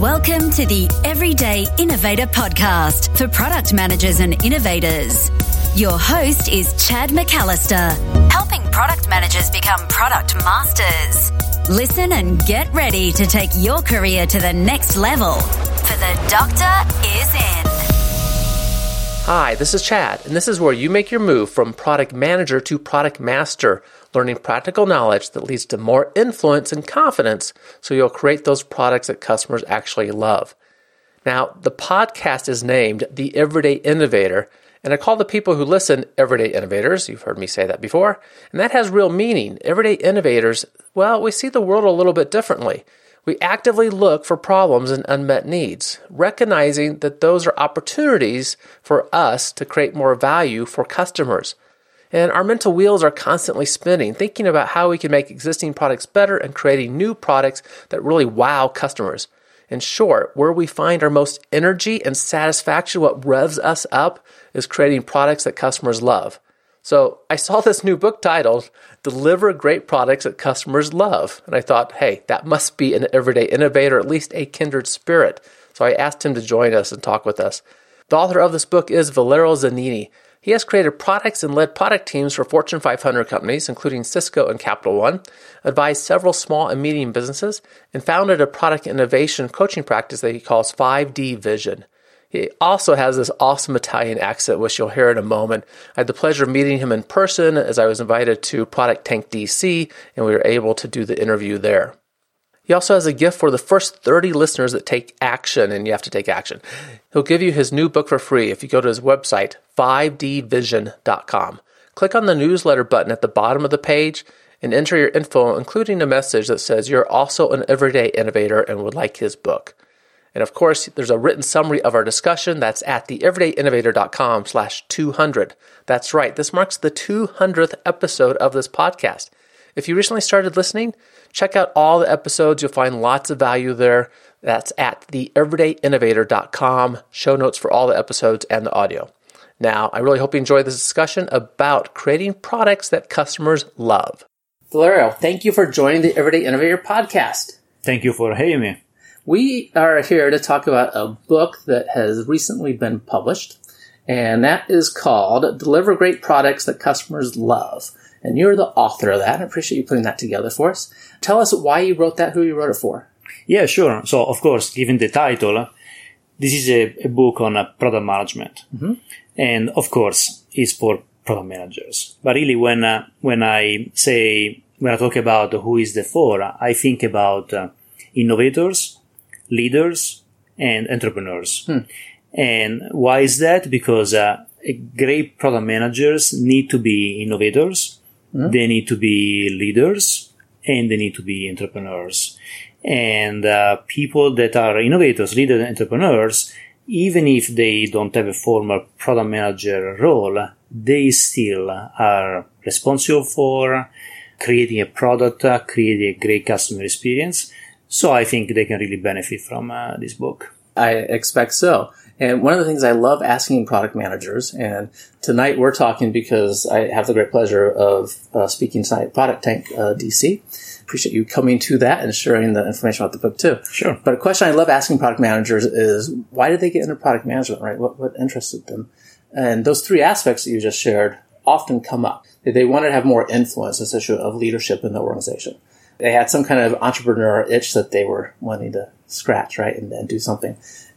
Welcome to the Everyday Innovator podcast for product managers and innovators. Your host is Chad McAllister, helping product managers become product masters. Listen and get ready to take your career to the next level, for the doctor is in. Hi, this is Chad, and this is where you make your move from product manager to product master, learning practical knowledge that leads to more influence and confidence so you'll create those products that customers actually love. Now, the podcast is named The Everyday Innovator, and I call the people who listen everyday innovators. You've heard me say that before. And that has real meaning. Everyday innovators, well, we see the world a little bit differently. We actively look for problems and unmet needs, recognizing that those are opportunities for us to create more value for customers. And our mental wheels are constantly spinning, thinking about how we can make existing products better and creating new products that really wow customers. In short, where we find our most energy and satisfaction, what revs us up, is creating products that customers love. So I saw this new book titled Deliver Great Products That Customers Love. And I thought, hey, that must be an everyday innovator, at least a kindred spirit. So I asked him to join us and talk with us. The author of this book is Valerio Zanini. He has created products and led product teams for Fortune 500 companies, including Cisco and Capital One, advised several small and medium businesses, and founded a product innovation coaching practice that he calls 5D Vision. He also has this awesome Italian accent, which you'll hear in a moment. I had the pleasure of meeting him in person as I was invited to Product Tank DC, and we were able to do the interview there. He also has a gift for the first 30 listeners that take action, and you have to take action. He'll give you his new book for free if you go to his website, 5dvision.com. Click on the newsletter button at the bottom of the page and enter your info, including a message that says you're also an everyday innovator and would like his book. And of course, there's a written summary of our discussion that's at theeverydayinnovator.com slash 200. That's right. This marks the 200th episode of this podcast. If you recently started listening, check out all the episodes. You'll find lots of value there. That's at theeverydayinnovator.com. Show notes for all the episodes and the audio. Now, I really hope you enjoy this discussion about creating products that customers love. Valerio, thank you for joining the Everyday Innovator podcast. Thank you for having me. We are here to talk about a book that has recently been published, and that is called Deliver Great Products That Customers Love. And you're the author of that. I appreciate you putting that together for us. Tell us why you wrote that, who you wrote it for. Yeah, sure. So, of course, given the title, this is a, a book on uh, product management. Mm-hmm. And of course, it's for product managers. But really, when, uh, when I say, when I talk about who is the for, I think about uh, innovators, leaders, and entrepreneurs. Hmm. And why is that? Because uh, great product managers need to be innovators Mm-hmm. They need to be leaders and they need to be entrepreneurs. And uh, people that are innovators, leaders, entrepreneurs, even if they don't have a formal product manager role, they still are responsible for creating a product, uh, creating a great customer experience. So I think they can really benefit from uh, this book. I expect so. And one of the things I love asking product managers, and tonight we're talking because I have the great pleasure of uh, speaking tonight, Product Tank uh, DC. Appreciate you coming to that and sharing the information about the book too. Sure. But a question I love asking product managers is why did they get into product management, right? What, what interested them? And those three aspects that you just shared often come up. They wanted to have more influence, this issue of leadership in the organization. They had some kind of entrepreneur itch that they were wanting to scratch, right, and, and do something.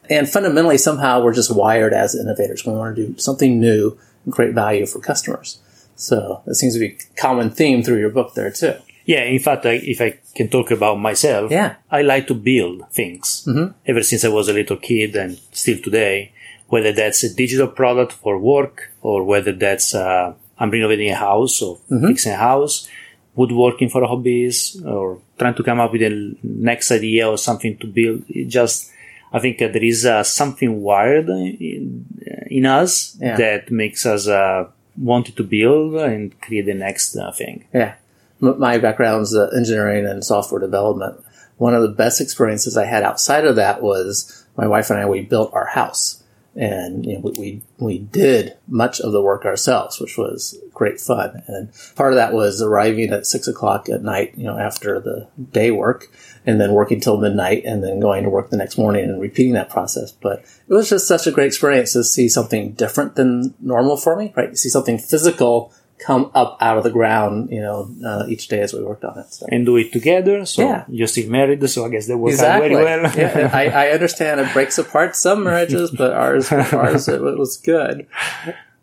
And fundamentally, somehow we're just wired as innovators. We want to do something new and create value for customers. So that seems to be a common theme through your book there too. Yeah, in fact, I, if I can talk about myself, yeah. I like to build things mm-hmm. ever since I was a little kid and still today, whether that's a digital product for work or whether that's, uh, I'm renovating a house or mm-hmm. fixing a house, woodworking for hobbies or trying to come up with a next idea or something to build. It just, I think there is uh, something wired in, in us yeah. that makes us uh, want to build and create the next uh, thing. Yeah. My background is uh, engineering and software development. One of the best experiences I had outside of that was my wife and I, we built our house. and you know, we, we, we did much of the work ourselves, which was great fun. And part of that was arriving at six o'clock at night, you know, after the day work, and then working till midnight, and then going to work the next morning and repeating that process. But it was just such a great experience to see something different than normal for me, right? To see something physical come up out of the ground, you know, uh, each day as we worked on it. So. And do it together. So Yeah. you're still married, so I guess work out Exactly. very well. yeah, I, I understand it breaks apart some marriages, but ours, ours it was good.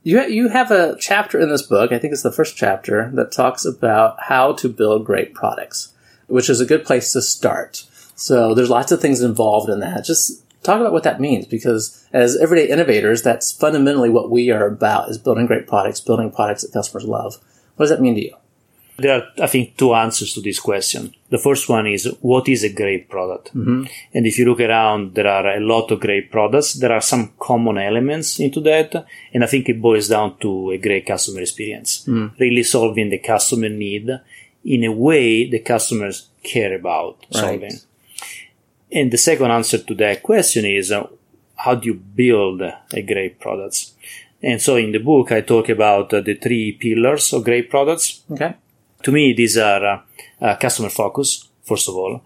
You you have a chapter in this book. I think it's the first chapter that talks about how to build great products, which is a good place to start. So there's lots of things involved in that. Just talk about what that means, because as everyday innovators, that's fundamentally what we are about: is building great products, building products that customers love. What does that mean to you? There are, I think, two answers to this question. The first one is what is a great product? Mm-hmm. And if you look around, there are a lot of great products. There are some common elements into that. And I think it boils down to a great customer experience, really solving the customer need in a way the customers care about solving. And the second answer to that question is uh, how do you build a great product? And so in the book, I talk about uh, the three pillars of great products Okay. to me, these are uh, uh, customer focus, first of all.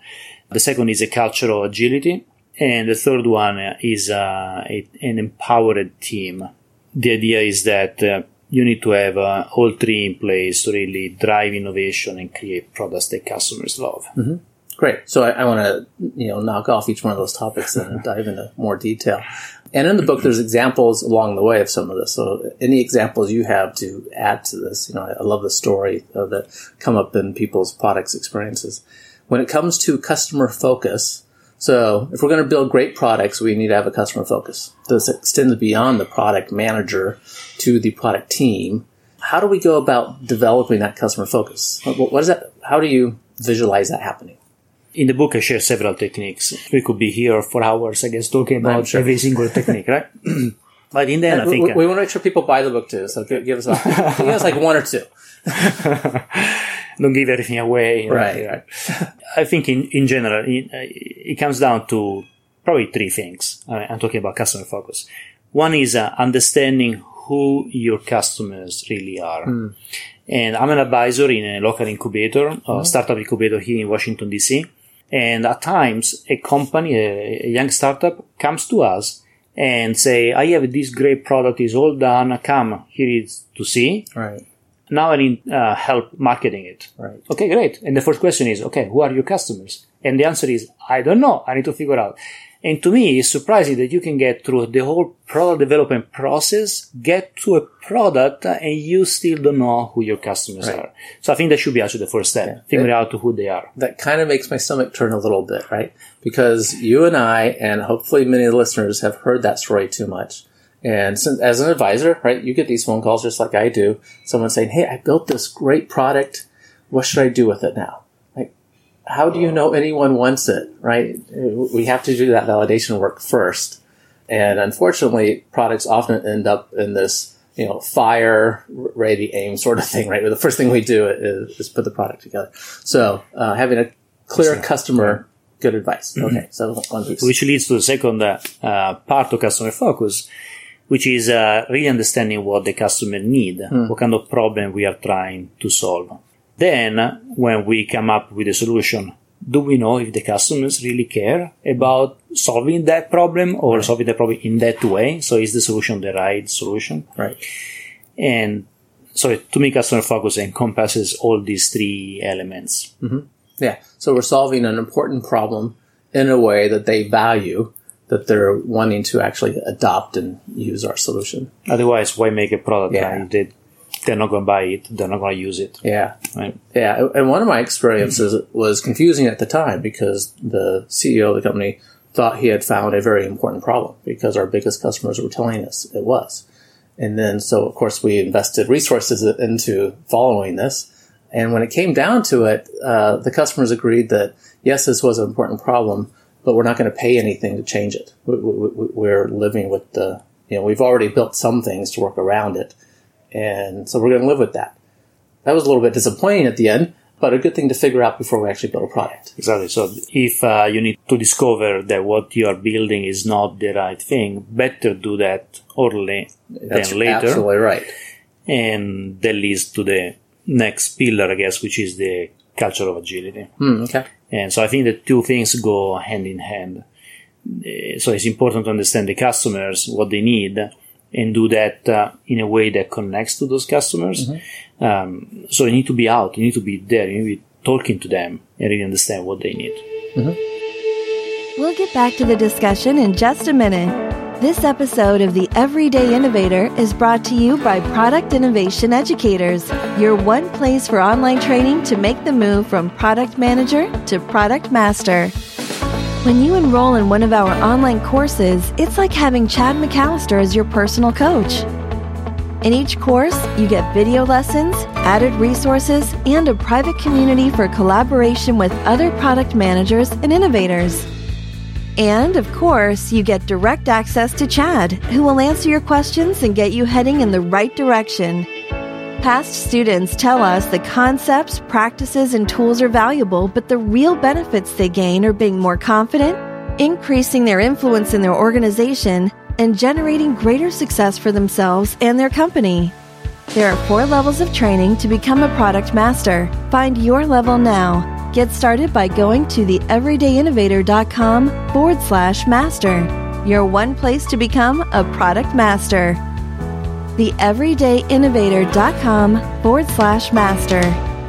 The second is a cultural agility. And the third one is uh, a, an empowered team. The idea is that uh, you need to have uh, all three in place to really drive innovation and create products that customers love. Great. So I, I want to, you know, knock off each one of those topics and dive into more detail. And in the book, there's examples along the way of some of this. So any examples you have to add to this, you know, I, I love the story uh, that come up in people's products experiences. When it comes to customer focus, so if we're going to build great products, we need to have a customer focus. This extends beyond the product manager to the product team. How do we go about developing that customer focus? What, what is that? How do you visualize that happening? In the book, I share several techniques. We could be here for hours, I guess, talking about sure. every single technique, right? but in the end, I think we, uh, we want to make sure people buy the book too. So give us a, give us like one or two. don't give everything away. Right, right. I think in, in general, it, it comes down to probably three things. Uh, I'm talking about customer focus. One is uh, understanding who your customers really are. And I'm an advisor in a local incubator, a startup incubator here in Washington, DC. And at times, a company, a, a young startup comes to us and say, I have this great product, is all done, come, here is to see. Right, Now I need uh, help marketing it. right. Okay, great. And the first question is, okay, who are your customers? And the answer is, I don't know. I need to figure out. And to me, it's surprising that you can get through the whole product development process, get to a product, uh, and you still don't know who your customers Right. are. So I think that should be actually the first step, figuring out who they are. That kind of makes my stomach turn a little bit, right? Because you and I, and hopefully many of the listeners, have heard that story too much. And since, as an advisor, right, you get these phone calls just like I do. Someone saying, "Hey, I built this great product. What should I do with it now?" Like, how do you know anyone wants it, right? We have to do that validation work first. And unfortunately, products often end up in this, you know, fire, ready, aim sort of thing, right? Where the first thing we do is, is put the product together. So, uh, having a clear customer, good advice. Okay, so one piece. Which leads to the second uh, part of customer focus, which is uh, really understanding what the customer need, what kind of problem we are trying to solve. Then, when we come up with a solution, do we know if the customers really care about solving that problem or solving the problem in that way? So is the solution the right solution? Right. And so to me, customer focus encompasses all these three elements. Yeah. So we're solving an important problem in a way that they value, that they're wanting to actually adopt and use our solution. Otherwise, why make a product Yeah. right? they, they're not going to buy it? They're not going to use it. Yeah. Right? Yeah, and one of my experiences was confusing at the time because the CEO of the company thought he had found a very important problem because our biggest customers were telling us it was. And then, so of course, we invested resources into following this. And when it came down to it, uh, the customers agreed that yes, this was an important problem, but we're not going to pay anything to change it. We, we, we- we're living with the, you know, we've already built some things to work around it. And so we're going to live with that that was a little bit disappointing at the end. but a good thing to figure out before we actually build a product. Exactly. So if uh, you need to discover that what you are building is not the right thing, better do that early That's than later. absolutely right. And that leads to the next pillar, I guess, which is the culture of agility. Hmm, okay. And so I think the two things go hand in hand. Uh, So it's important to understand the customers, what they need, and do that uh, in a way that connects to those customers. Um, so you need to be out, you need to be there, you need to be talking to them and really understand what they need. We'll get back to the discussion in just a minute. This episode of The Everyday Innovator is brought to you by Product Innovation Educators, your one place for online training to make the move from product manager to product master. When you enroll in one of our online courses, it's like having Chad McAllister as your personal coach. In each course, you get video lessons, added resources, and a private community for collaboration with other product managers and innovators. And, of course, you get direct access to Chad, who will answer your questions and get you heading in the right direction. Past students tell us the concepts, practices, and tools are valuable, but the real benefits they gain are being more confident, increasing their influence in their organization, and generating greater success for themselves and their company. There are four levels of training to become a product master. Find your level now. Get started by going to theeverydayinnovator.com forward slash master. Your one place to become a product master. Theeverydayinnovator.com forward slash master.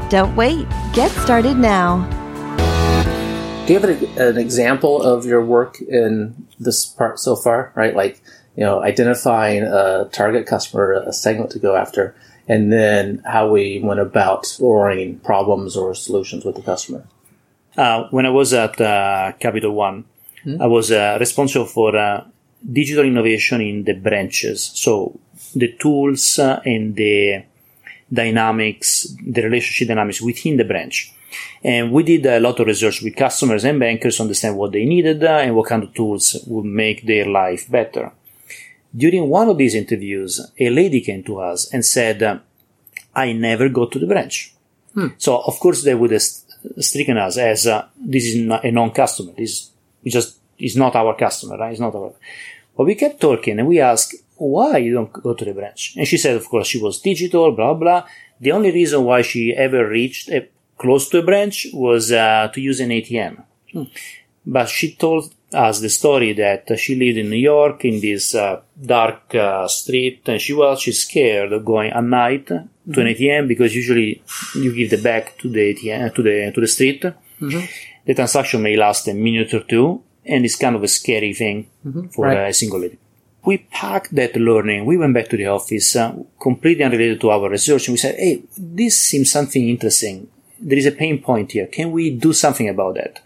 Don't wait. Get started now. Do you have an, an example of your work in this part so far? Right, like you know, identifying a target customer, a segment to go after, and then how we went about exploring problems or solutions with the customer. Uh, when I was at uh, Capital One, I was uh, responsible for uh, digital innovation in the branches. So the tools uh, and the dynamics, the relationship dynamics within the branch. And we did a lot of research with customers and bankers to understand what they needed uh, and what kind of tools would make their life better. During one of these interviews, a lady came to us and said, uh, I never go to the branch. So of course they would have stricken us as uh, this is a non-customer. This we just is not our customer, right? It's not our. But we kept talking and we asked why you don't go to the branch. And she said, of course, she was digital, blah blah. The only reason why she ever reached a, close to a branch was uh, to use an ATM. But she told us the story that she lived in New York in this uh, dark uh, street, and she was she's scared of going at night to an ATM because usually you give the bag to the ATM to the to the street. The transaction may last a minute or two, and it's kind of a scary thing for Right. a single lady. We packed that learning. We went back to the office, uh, completely unrelated to our research, and we said, "Hey, this seems something interesting. There is a pain point here. Can we do something about that?"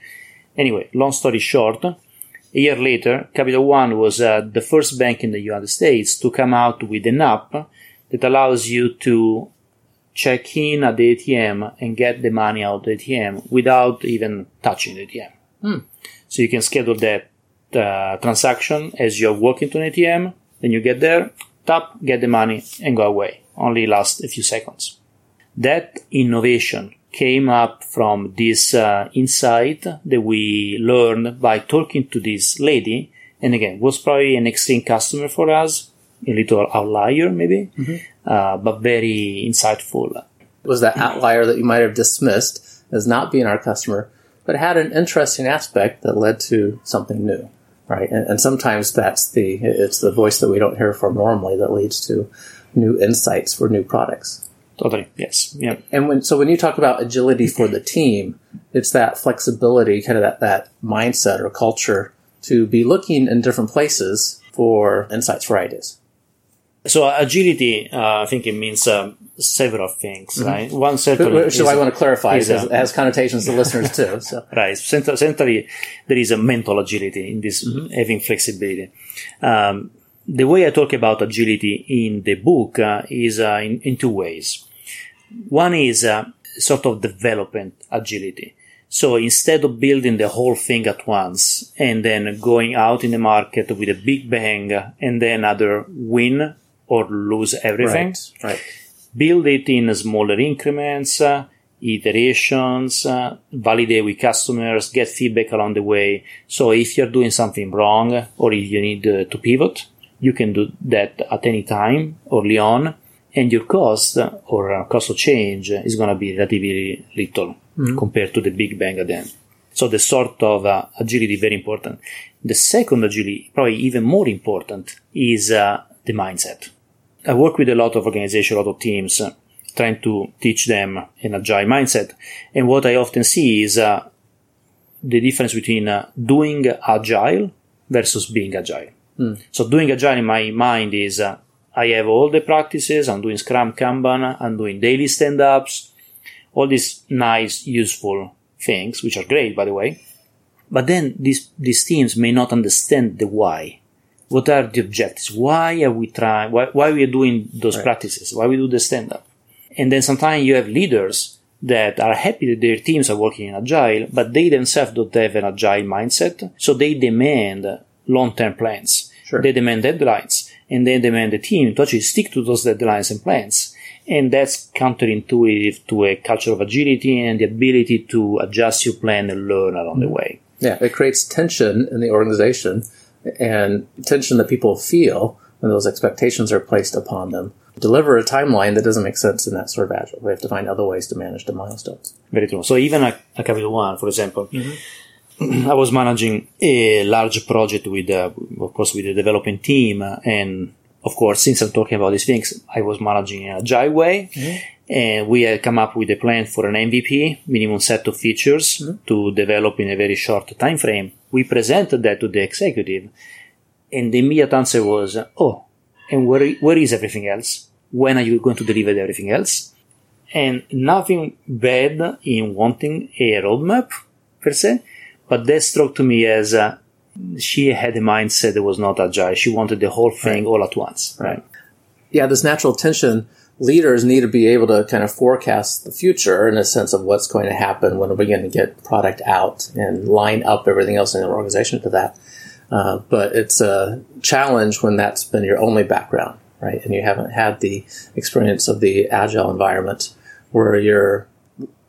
Anyway, long story short, a year later, Capital One was uh, the first bank in the United States to come out with an app that allows you to check in at the ATM and get the money out of the ATM without even touching the ATM. So you can schedule that uh, transaction as you're walking to an ATM, then you get there, tap, get the money, and go away. Only lasts a few seconds. That innovation came up from this uh, insight that we learned by talking to this lady. And again, was probably an extreme customer for us, a little outlier maybe, uh, but very insightful. was that outlier that you might have dismissed as not being our customer, but had an interesting aspect that led to something new, right? And, and sometimes that's the it's the voice that we don't hear from normally that leads to new insights for new products. Totally, yes, yeah. And when so when you talk about agility for the team, it's that flexibility, kind of that that mindset or culture to be looking in different places for insights for ideas. So agility, uh, I think it means um, several things, right? One certainly So is- I want to clarify is, it has connotations to listeners too. So Right. Cent- Centrally, there is a mental agility in this having flexibility. Um, the way I talk about agility in the book uh, is uh, in, in two ways. One is uh, sort of development agility. So instead of building the whole thing at once and then going out in the market with a big bang and then either win or lose everything, right, right. build it in smaller increments, uh, iterations, uh, validate with customers, get feedback along the way. So if you're doing something wrong or if you need uh, to pivot, you can do that at any time early on. And your cost or uh, cost of change is going to be relatively little mm-hmm. compared to the big bang at the end. So the sort of uh, agility very important. The second agility, probably even more important, is uh, the mindset. I work with a lot of organizations, a lot of teams, uh, trying to teach them an agile mindset. And what I often see is uh, the difference between uh, doing agile versus being agile. Mm. So doing agile in my mind is uh, I have all the practices. I'm doing Scrum, Kanban. I'm doing daily stand-ups. All these nice, useful things, which are great, by the way. But then these, these teams may not understand the why. What are the objectives? Why are we trying? Why, why we are doing those right. practices? Why we do the stand-up? And then sometimes you have leaders that are happy that their teams are working in agile, but they themselves don't have an agile mindset. So they demand long-term plans. Sure. They demand deadlines and they demand the team to actually stick to those deadlines and plans. And that's counterintuitive to a culture of agility and the ability to adjust your plan and learn along the way. Yeah, it creates tension in the organization and tension that people feel when those expectations are placed upon them deliver a timeline that doesn't make sense in that sort of agile. We have to find other ways to manage the milestones. Very true. So even at, at Capital One, for example, mm-hmm. I was managing a large project with, uh, of course, with the developing team. And of course, since I'm talking about these things, I was managing in a agile way. Mm-hmm. And we had come up with a plan for an MVP, minimum set of features mm-hmm. to develop in a very short time frame. We presented that to the executive and the immediate answer was, oh, and where, where is everything else? When are you going to deliver everything else? And nothing bad in wanting a roadmap per se, but that struck to me as uh, she had a mindset that was not agile. She wanted the whole thing right. all at once. Right. Yeah, this natural tension. Leaders need to be able to kind of forecast the future in a sense of what's going to happen when are we're going to get product out and line up everything else in the organization to that. Uh, but it's a challenge when that's been your only background, right? And you haven't had the experience of the agile environment where you're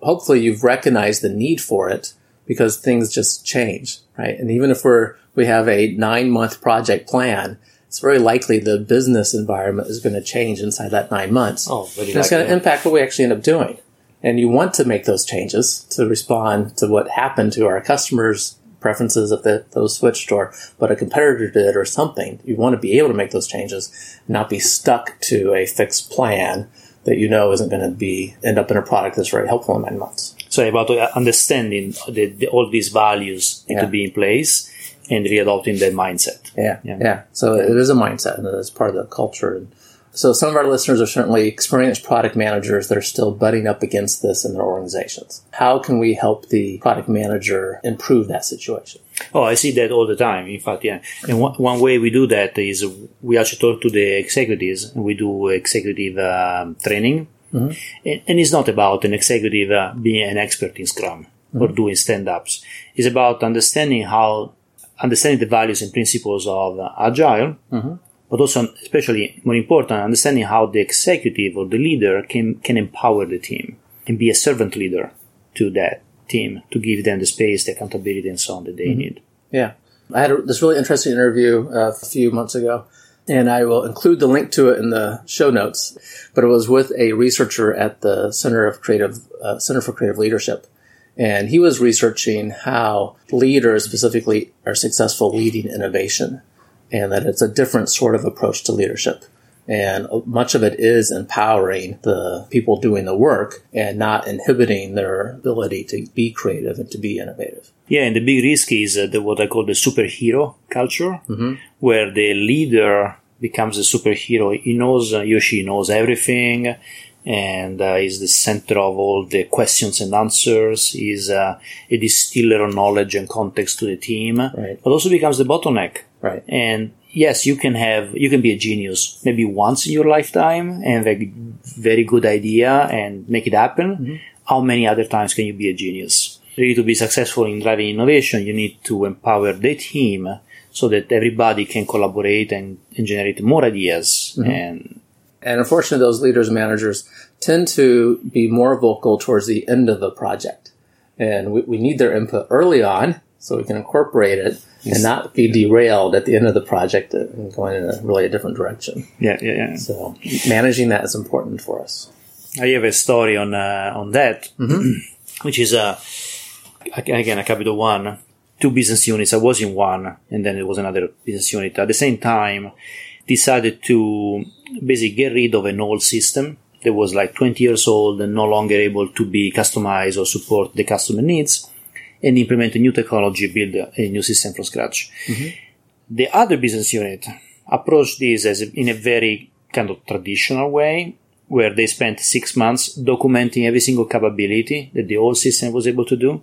hopefully you've recognized the need for it because things just change, right? And even if we're we have a nine month project plan, it's very likely the business environment is going to change inside that nine months. Oh, it's going to impact what we actually end up doing. And you want to make those changes to respond to what happened to our customers preferences if the, those switched or but a competitor did or something. You want to be able to make those changes, not be stuck to a fixed plan that you know isn't going to be end up in a product that's very helpful in nine months. So about understanding the, the, all these values need yeah. to be in place and readopting that mindset. Yeah, yeah, yeah. So it is a mindset and it's part of the culture. And so some of our listeners are certainly experienced product managers that are still butting up against this in their organizations. How can we help the product manager improve that situation? Oh, I see that all the time. In fact, yeah. And one, one way we do that is we actually talk to the executives and we do executive um, training. Mm-hmm. And, and, it's not about an executive uh, being an expert in Scrum mm-hmm. or doing stand-ups. It's about understanding how, understanding the values and principles of uh, Agile mm-hmm but also, especially more important, understanding how the executive or the leader can, can empower the team and be a servant leader to that team to give them the space, the accountability, and so on that they mm-hmm. need. Yeah. I had a, this really interesting interview uh, a few months ago, and I will include the link to it in the show notes. But it was with a researcher at the Center of Creative uh, Center for Creative Leadership, and he was researching how leaders specifically are successful leading innovation and that it's a different sort of approach to leadership. And much of it is empowering the people doing the work and not inhibiting their ability to be creative and to be innovative. Yeah, and the big risk is uh, the, what I call the superhero culture, mm-hmm. where the leader becomes a superhero. He knows, uh, he or she knows everything and uh, is the center of all the questions and answers, is uh, a distiller of knowledge and context to the team, right. but also becomes the bottleneck Right. And yes, you can have, you can be a genius maybe once in your lifetime and a very good idea and make it happen. Mm-hmm. How many other times can you be a genius? Really to be successful in driving innovation, you need to empower the team so that everybody can collaborate and, and generate more ideas. Mm-hmm. And And unfortunately, those leaders and managers tend to be more vocal towards the end of the project. And we, we need their input early on so we can incorporate it and not be derailed at the end of the project and going in a really a different direction. Yeah, yeah, yeah. So managing that is important for us. I have a story on uh, on that, which is uh, again a capital one, two business units. I was in one, and then it was another business unit at the same time. Decided to basically get rid of an old system that was like 20 years old and no longer able to be customized or support the customer needs, and implement a new technology, build a new system from scratch. Mm-hmm. The other business unit approached this as a, in a very kind of traditional way, where they spent six months documenting every single capability that the old system was able to do,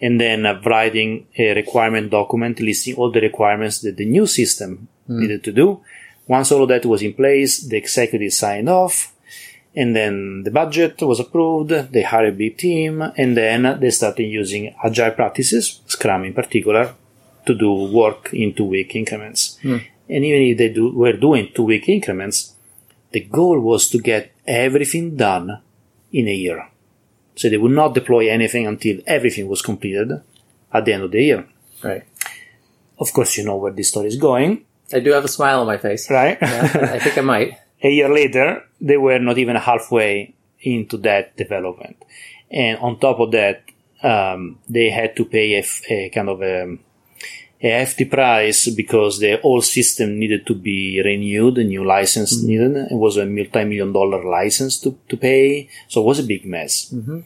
and then uh, writing a requirement document listing all the requirements that the new system needed to do. Once all of that was in place, the executive signed off, and then the budget was approved. They hired a big team, and then they started using agile practices, Scrum in particular, to do work in two week increments. And even if they do, were doing two week increments, the goal was to get everything done in a year. So they would not deploy anything until everything was completed at the end of the year. Right. Of course, you know where this story is going, I do have a smile on my face. right? Yeah, I think I might. a year later, they were not even halfway into that development. And on top of that, um, they had to pay a, f- a kind of a, a hefty price because the old system needed to be renewed, a new license mm-hmm. needed. It was a multi-million dollar license to, to pay. So it was a big mess. Mm-hmm.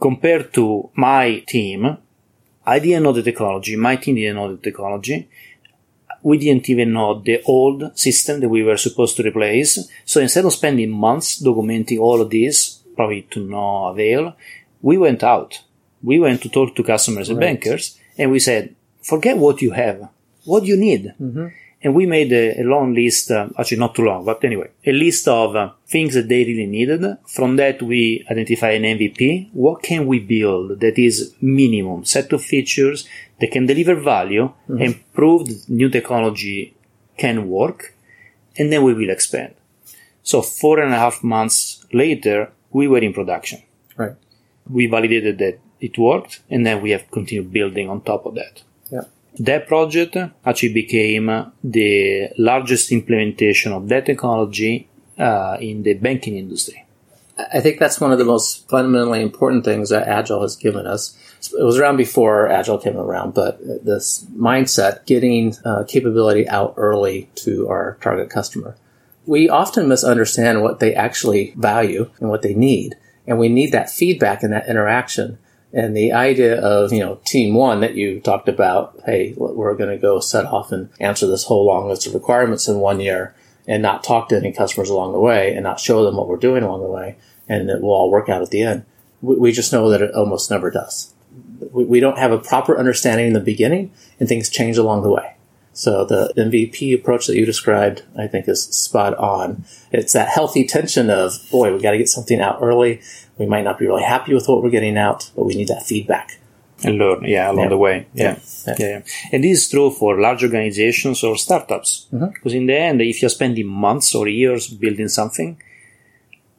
Compared to my team, I didn't know the technology. My team didn't know the technology we didn't even know the old system that we were supposed to replace. So instead of spending months documenting all of this, probably to no avail, we went out. We went to talk to customers and bankers and we said, forget what you have. What you need? And we made a, a long list, uh, actually not too long, but anyway, a list of uh, things that they really needed. From that, we identify an MVP. What can we build that is minimum set of features that can deliver value and prove that new technology can work? And then we will expand. So four and a half months later, we were in production. Right. We validated that it worked and then we have continued building on top of that. That project actually became the largest implementation of that technology uh, in the banking industry. I think that's one of the most fundamentally important things that Agile has given us. It was around before Agile came around, but this mindset, getting uh, capability out early to our target customer. We often misunderstand what they actually value and what they need, and we need that feedback and that interaction. And the idea of, you know, team one that you talked about, hey, we're going to go set off and answer this whole long list of requirements in one year and not talk to any customers along the way and not show them what we're doing along the way and it will all work out at the end. We, just know that it almost never does. We don't have a proper understanding in the beginning and things change along the way. So the MVP approach that you described, I think is spot on. It's that healthy tension of, boy, we got to get something out early. We might not be really happy with what we're getting out, but we need that feedback. and learn yeah along Yeah. the way yeah. Yeah. Yeah. yeah and this is true for large organizations or startups mm-hmm. because in the end if you're spending months or years building something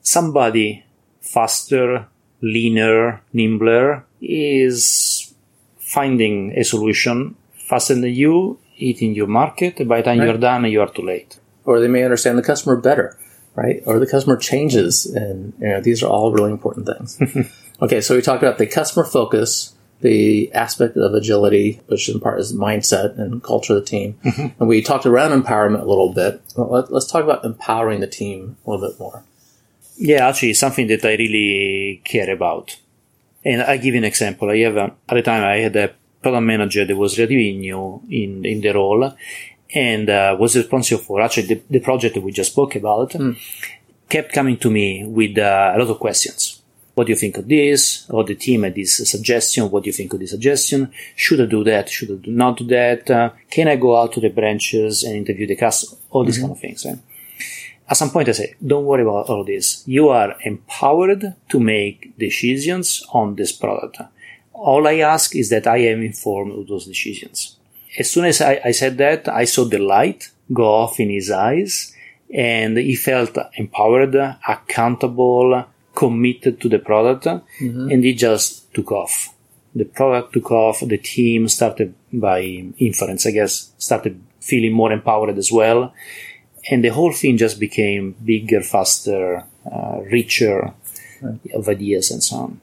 somebody faster leaner nimbler is finding a solution faster than you hitting your market by the time Right. you're done you are too late Or they may understand the customer better, right? Or the customer changes. And you know, these are all really important things. okay, so we talked about the customer focus, the aspect of agility, which in part is mindset and culture of the team. Mm-hmm. And we talked around empowerment a little bit. Well, let, let's talk about empowering the team a little bit more. Yeah, actually, it's something that I really care about. And I give you an example. I have a, at the time I had a product manager that was relatively new in in the role, and uh, was responsible for actually the, the project that we just spoke about. Kept coming to me with uh, a lot of questions. What do you think of this? Or the team had this suggestion. What do you think of this suggestion? Should I do that? Should I do not do that? Uh, can I go out to the branches and interview the customer? All these kind of things. Right? at some point I say, don't worry about all this. You are empowered to make decisions on this product. All I ask is that I am informed of those decisions. As soon as I, I said that, I saw the light go off in his eyes and he felt empowered, accountable, committed to the product, and he just took off. The product took off. The team started by inference, I guess, started feeling more empowered as well, and the whole thing just became bigger, faster, uh, richer of ideas and so on.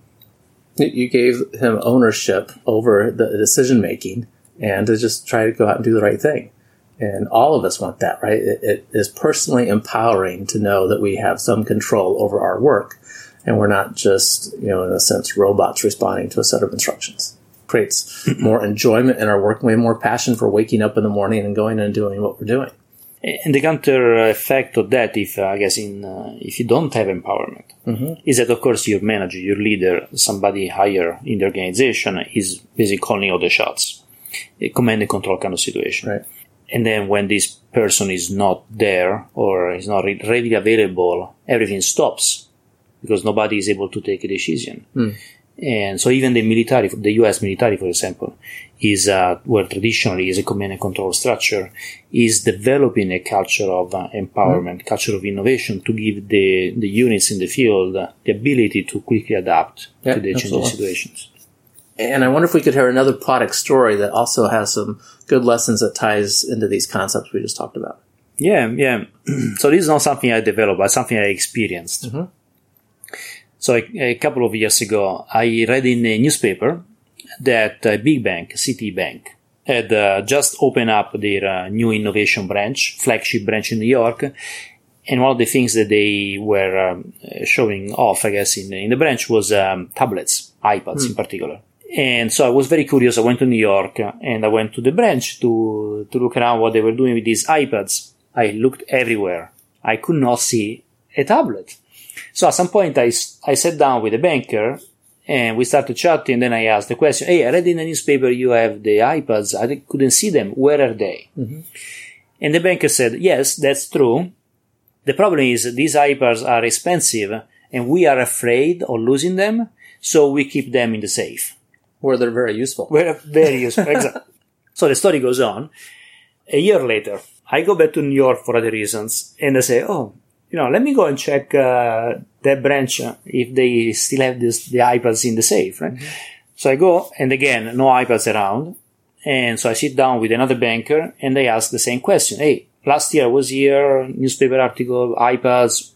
You gave him ownership over the decision making and to just try to go out and do the right thing. And all of us want that, right? It, it is personally empowering to know that we have some control over our work and we're not just, you know, in a sense, robots responding to a set of instructions. Creates more enjoyment in our work, have more passion for waking up in the morning and going and doing what we're doing. And the counter effect of that, if uh, I guess, in uh, if you don't have empowerment, is that of course your manager, your leader, somebody higher in the organization is basically calling all the shots, a command and control kind of situation. Right. And then when this person is not there or is not re- readily available, everything stops because nobody is able to take a decision. And so even the military, the U.S. military, for example, is uh, where traditionally is a command and control structure, is developing a culture of uh, empowerment, culture of innovation to give the the units in the field uh, the ability to quickly adapt Yeah, to the changing situations. And I wonder if we could hear another product story that also has some good lessons that ties into these concepts we just talked about. Yeah, yeah. so this is not something I developed, but something I experienced. So a, a couple of years ago, I read in a newspaper that a big bank, Citibank, had uh, just opened up their uh, new innovation branch, flagship branch in New York. And one of the things that they were um, uh, showing off, I guess, in, in the branch was um, tablets, iPads in particular. And so I was very curious. I went to New York uh, and I went to the branch to, to look around what they were doing with these iPads. I looked everywhere. I could not see a tablet. So at some point I, I sat down with a banker and we started chatting. Then I asked the question, Hey, I read in the newspaper you have the iPads. I couldn't see them. Where are they? Mm-hmm. And the banker said, Yes, that's true. The problem is these iPads are expensive and we are afraid of losing them. So we keep them in the safe. Where they're very useful. Were very useful. exactly. So the story goes on. A year later, I go back to New York for other reasons, and I say, "Oh, you know, let me go and check uh, that branch uh, if they still have this the iPads in the safe." Right. So I go, and again, no iPads around, and so I sit down with another banker, and they ask the same question: "Hey, last year I was here, newspaper article, iPads,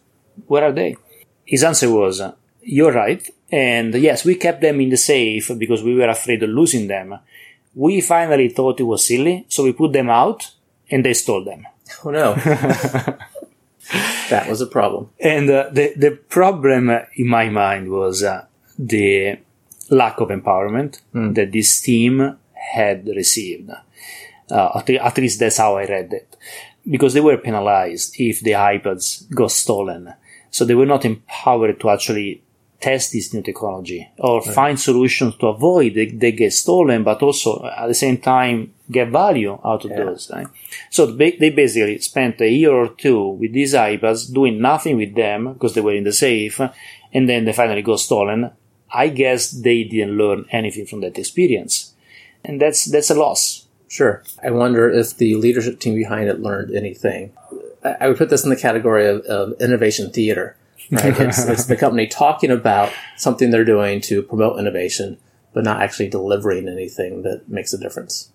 where are they?" His answer was, "You're right." And yes, we kept them in the safe because we were afraid of losing them. We finally thought it was silly, so we put them out and they stole them. Oh no. that was a problem. And uh, the the problem uh, in my mind was uh, the lack of empowerment that this team had received. Uh, at, at least that's how I read it, because they were penalized if the iPads got stolen, so they were not empowered to actually test this new technology or find solutions to avoid they, they get stolen, but also uh, at the same time get value out of those. Right? So they, basically spent a year or two with these iPads doing nothing with them because they were in the safe, and then they finally got stolen. I guess they didn't learn anything from that experience, and that's that's a loss. Sure. I wonder if the leadership team behind it learned anything. I I would put this in the category of, of innovation theater. Right? it's, it's the company talking about something they're doing to promote innovation, but not actually delivering anything that makes a difference.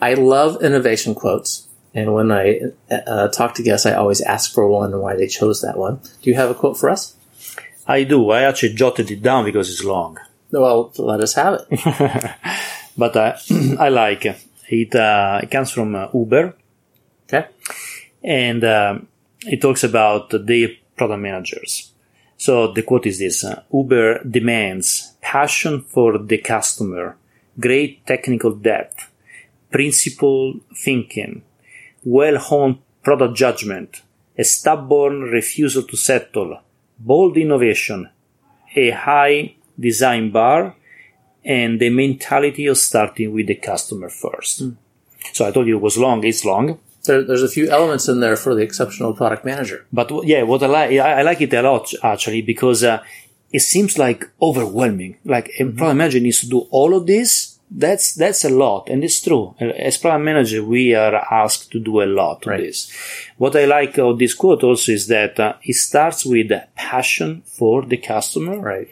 I love innovation quotes. And when I uh, talk to guests, I always ask for one and why they chose that one. Do you have a quote for us? I do. I actually jotted it down because it's long. Well, let us have it. but uh, I like it. It, uh, it comes from uh, Uber, Okay. and um, it talks about their product managers. So the quote is this: uh, Uber demands passion for the customer, great technical depth, principled thinking, well-honed product judgment, a stubborn refusal to settle, bold innovation, a high design bar, and the mentality of starting with the customer first. So I told you it was long. It's long, There, there's a few elements in there for the exceptional product manager. but yeah, what I like, I, like it a lot actually because uh, it seems like overwhelming. Like a product manager needs to do all of this that's that's a lot, and it's true. As product manager, we are asked to do a lot Right. this. What I like of this quote also is that uh, it starts with passion for the customer, Right.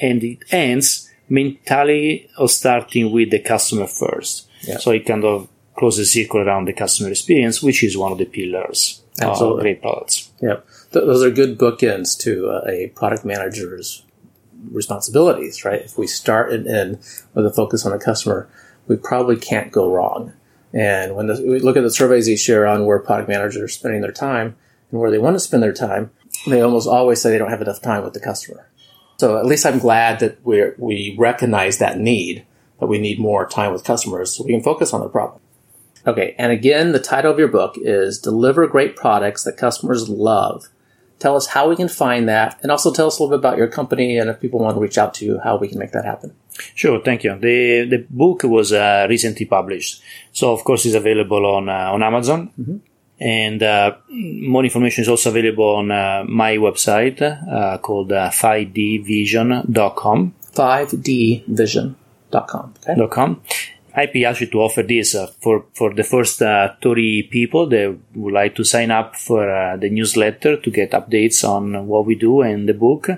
and it ends mentality of starting with the customer first. Yeah. So it kind of closes the circle around the customer experience, which is one of the pillars of Absolutely. great products. Yep. Th- those are good bookends to uh, a product manager's responsibilities, right? If we start and end with a focus on the customer, we probably can't go wrong. And when the, we look at the surveys you share on where product managers are spending their time and where they want to spend their time, they almost always say they don't have enough time with the customer. So at least I'm glad that we we recognize that need, that we need more time with customers so we can focus on the problem. Okay, and again, the title of your book is Deliver Great Products That Customers Love. Tell us how we can find that, and also tell us a little bit about your company and if people want to reach out to you, how we can make that happen. Sure, thank you. The the book was uh, recently published, so of course it's available on uh, on Amazon, and uh, more information is also available on uh, my website uh, called uh, 5dvision.com. 5dvision.com. Okay. com. I'd be happy to offer this uh, for for the first uh, 30 people that would like to sign up for uh, the newsletter to get updates on what we do and the book.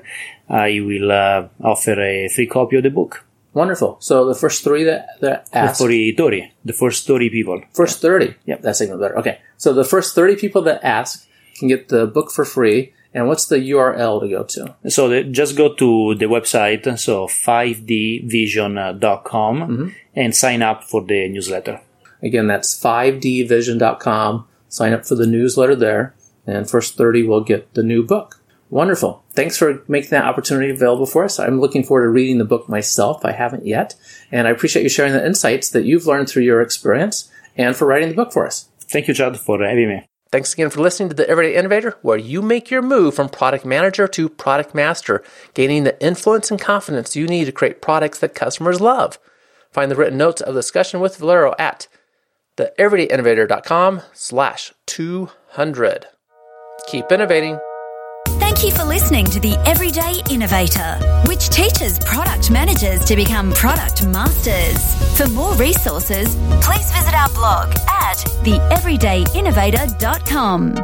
I will uh, offer a free copy of the book Wonderful. So the first three that, that asked, the 30, the first 30 people. first 30. Yep. That's even better. Okay. So the first 30 people that ask can get the book for free. And what's the URL to go to? So the, just go to the website, so 5dvision.com mm-hmm. and sign up for the newsletter. Again, that's 5dvision.com. Sign up for the newsletter there, and first 30 will get the new book. Wonderful. Thanks for making that opportunity available for us. I'm looking forward to reading the book myself. I haven't yet. And I appreciate you sharing the insights that you've learned through your experience and for writing the book for us. Thank you, Chad, for having me. Thanks again for listening to The Everyday Innovator, where you make your move from product manager to product master, gaining the influence and confidence you need to create products that customers love. Find the written notes of the discussion with Valerio at theeverydayinnovator.com slash 200. Keep innovating. Thank you for listening to The Everyday Innovator, which teaches product managers to become product masters. For more resources, please visit our blog at theeverydayinnovator.com.